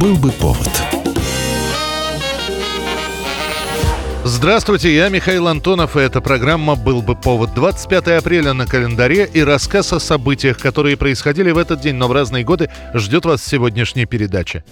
Был бы повод. Здравствуйте, я Михаил Антонов, и эта программа «Был бы повод». 25 апреля на календаре и рассказ о событиях, которые происходили в этот день, но в разные годы, ждет вас сегодняшняя передача.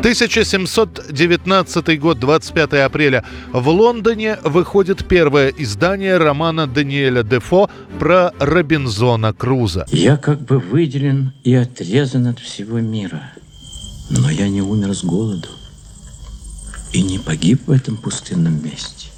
1719 год, 25 апреля. В Лондоне выходит первое издание романа Даниэля Дефо про Робинзона Круза. Я как бы выделен и отрезан от всего мира. Но я не умер с голоду и не погиб в этом пустынном месте.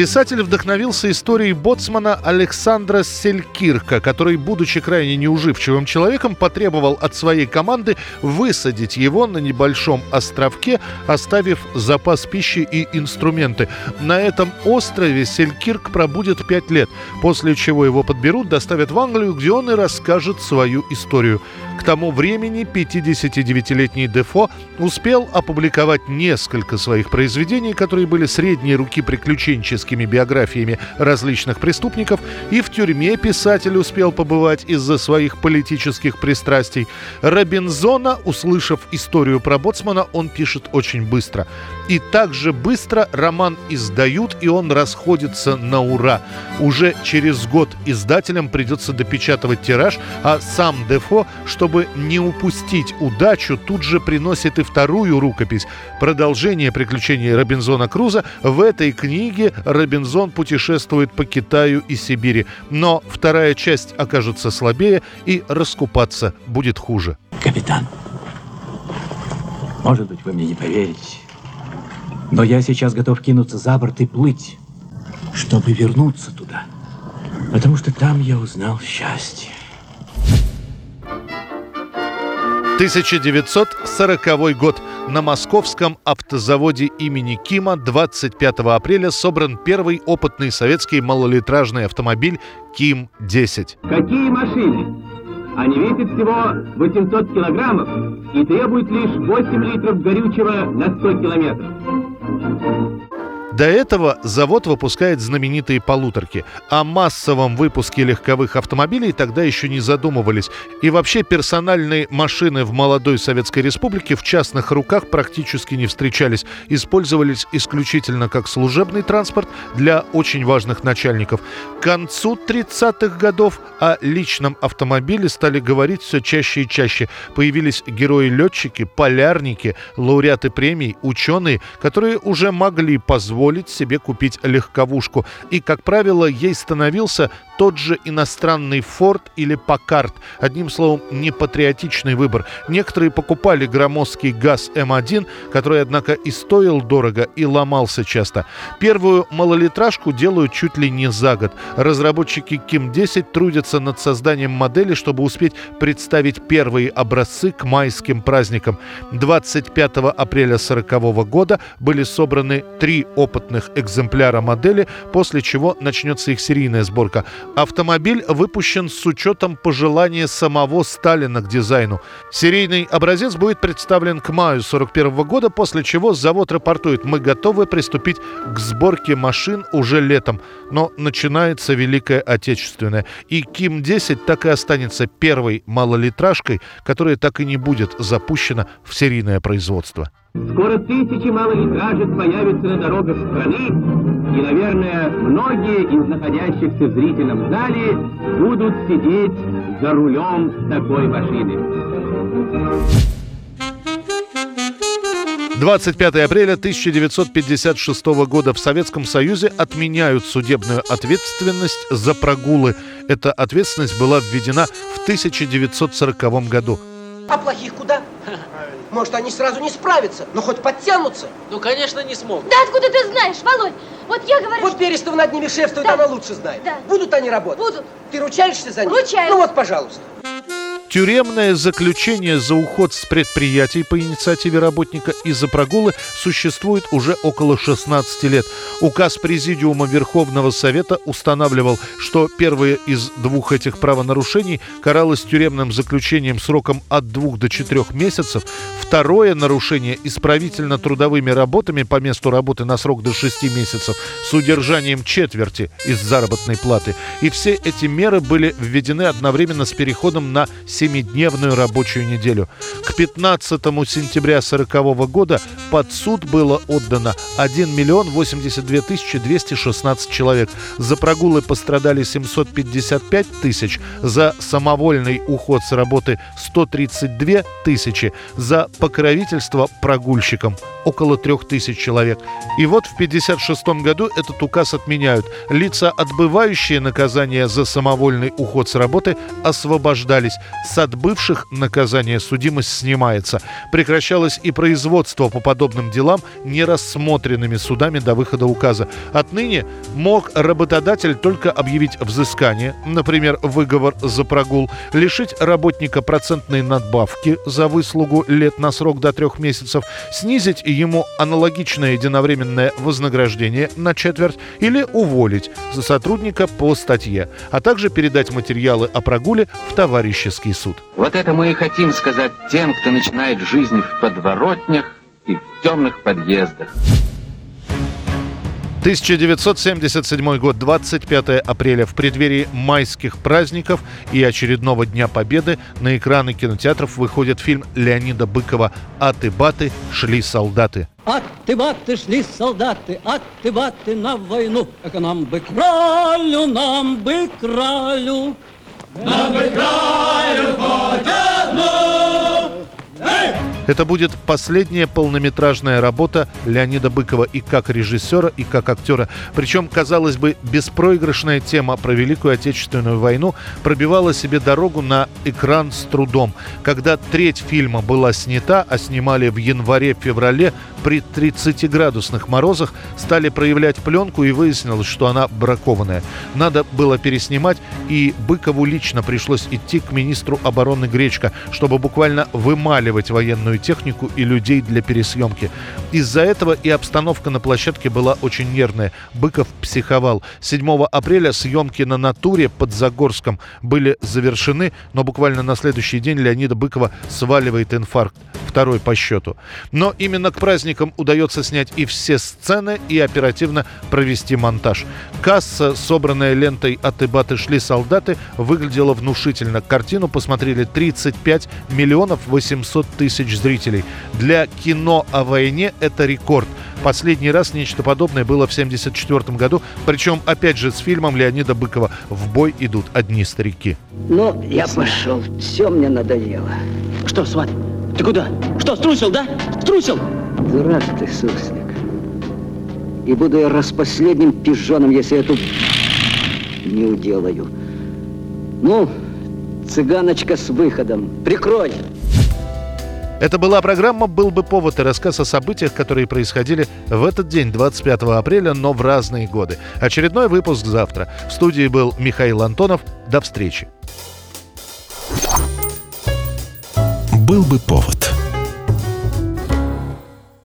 Писатель вдохновился историей боцмана Александра Селькирка, который, будучи крайне неуживчивым человеком, потребовал от своей команды высадить его на небольшом островке, оставив запас пищи и инструменты. На этом острове Селькирк пробудет пять лет, после чего его подберут, доставят в Англию, где он и расскажет свою историю. К тому времени 59-летний Дефо успел опубликовать несколько своих произведений, которые были средней руки приключенческими биографиями различных преступников, и в тюрьме писатель успел побывать из-за своих политических пристрастий. Робинзона, услышав историю про Боцмана, он пишет очень быстро. И также быстро роман издают, и он расходится на ура. Уже через год издателям придется допечатывать тираж, а сам Дефо, чтобы не упустить удачу, тут же приносит и вторую рукопись. Продолжение приключений Робинзона Круза. В этой книге Робинзон путешествует по Китаю и Сибири. Но вторая часть окажется слабее и раскупаться будет хуже. Капитан, может быть, вы мне не поверите, но я сейчас готов кинуться за борт и плыть, чтобы вернуться туда. Потому что там я узнал счастье. 1940 год. На московском автозаводе имени Кима 25 апреля собран первый опытный советский малолитражный автомобиль Ким-10. Какие машины? Они весят всего 800 килограммов и требуют лишь 8 литров горючего на 100 километров. До этого завод выпускает знаменитые полуторки. О массовом выпуске легковых автомобилей тогда еще не задумывались. И вообще персональные машины в молодой Советской Республике в частных руках практически не встречались. Использовались исключительно как служебный транспорт для очень важных начальников. К концу 30-х годов о личном автомобиле стали говорить все чаще и чаще. Появились герои-летчики, полярники, лауреаты премий, ученые, которые уже могли позволить позволить себе купить легковушку. И, как правило, ей становился тот же иностранный Ford или Packard. Одним словом, непатриотичный выбор. Некоторые покупали громоздкий ГАЗ М1, который, однако, и стоил дорого, и ломался часто. Первую малолитражку делают чуть ли не за год. Разработчики Ким-10 трудятся над созданием модели, чтобы успеть представить первые образцы к майским праздникам. 25 апреля 1940 года были собраны три опытных экземпляра модели, после чего начнется их серийная сборка. Автомобиль выпущен с учетом пожелания самого Сталина к дизайну. Серийный образец будет представлен к маю 41 года, после чего завод рапортует «Мы готовы приступить к сборке машин уже летом». Но начинается Великая Отечественная. И Ким-10 так и останется первой малолитражкой, которая так и не будет запущена в серийное производство. Скоро тысячи малолитражек появятся на дорогах страны, и, наверное, многие из находящихся в зрительном зале будут сидеть за рулем такой машины. 25 апреля 1956 года в Советском Союзе отменяют судебную ответственность за прогулы. Эта ответственность была введена в 1940 году. А плохих куда? Может, они сразу не справятся, но хоть подтянутся. Ну, конечно, не смогут. Да откуда ты знаешь, Володь? Вот я говорю... Вот Перестов над ними шефствует, да. она лучше знает. Да. Будут они работать? Будут. Ты ручаешься за них? Ручаюсь. Ну вот, пожалуйста. Тюремное заключение за уход с предприятий по инициативе работника и за прогулы существует уже около 16 лет. Указ Президиума Верховного Совета устанавливал, что первое из двух этих правонарушений каралось тюремным заключением сроком от двух до четырех месяцев, второе нарушение исправительно-трудовыми работами по месту работы на срок до 6 месяцев с удержанием четверти из заработной платы. И все эти меры были введены одновременно с переходом на семидневную рабочую неделю. К 15 сентября 1940 года под суд было отдано 1 миллион 82 тысячи 216 человек. За прогулы пострадали 755 тысяч, за самовольный уход с работы 132 тысячи, за покровительство прогульщикам около трех тысяч человек. И вот в 1956 году этот указ отменяют. Лица, отбывающие наказание за самовольный уход с работы, освобождались. С отбывших наказание судимость снимается. Прекращалось и производство по подобным делам, не рассмотренными судами до выхода указа. Отныне мог работодатель только объявить взыскание, например, выговор за прогул, лишить работника процентной надбавки за выслугу лет на срок до трех месяцев, снизить ему аналогичное единовременное вознаграждение на четверть или уволить за сотрудника по статье, а также передать материалы о прогуле в товарищеский суд. Вот это мы и хотим сказать тем, кто начинает жизнь в подворотнях и в темных подъездах. 1977 год, 25 апреля, в преддверии майских праздников и очередного Дня Победы на экраны кинотеатров выходит фильм Леонида Быкова «Аты-баты, шли солдаты». Аты-баты шли солдаты, аты-баты на войну, как нам бы кралю, нам бы кралю, нам одну. Эй! Это будет последняя полнометражная работа Леонида Быкова и как режиссера, и как актера. Причем, казалось бы, беспроигрышная тема про Великую Отечественную войну пробивала себе дорогу на экран с трудом. Когда треть фильма была снята, а снимали в январе-феврале, при 30-градусных морозах стали проявлять пленку и выяснилось, что она бракованная. Надо было переснимать, и Быкову лично пришлось идти к министру обороны Гречко, чтобы буквально вымаливать военную технику и людей для пересъемки. Из-за этого и обстановка на площадке была очень нервная. Быков психовал. 7 апреля съемки на натуре под Загорском были завершены, но буквально на следующий день Леонида Быкова сваливает инфаркт второй по счету. Но именно к праздникам удается снять и все сцены, и оперативно провести монтаж. Касса, собранная лентой «От Ибаты шли солдаты», выглядела внушительно. Картину посмотрели 35 миллионов 800 тысяч зрителей. Для кино о войне это рекорд. Последний раз нечто подобное было в 1974 году, причем опять же с фильмом Леонида Быкова «В бой идут одни старики». Ну, я пошел, все мне надоело. Что, сват, ты куда? Что, струсил, да? Струсил? Дурак ты, суслик. И буду я распоследним пижоном, если эту не уделаю. Ну, цыганочка с выходом. Прикрой! Это была программа «Был бы повод» и рассказ о событиях, которые происходили в этот день, 25 апреля, но в разные годы. Очередной выпуск завтра. В студии был Михаил Антонов. До встречи. «Был бы повод»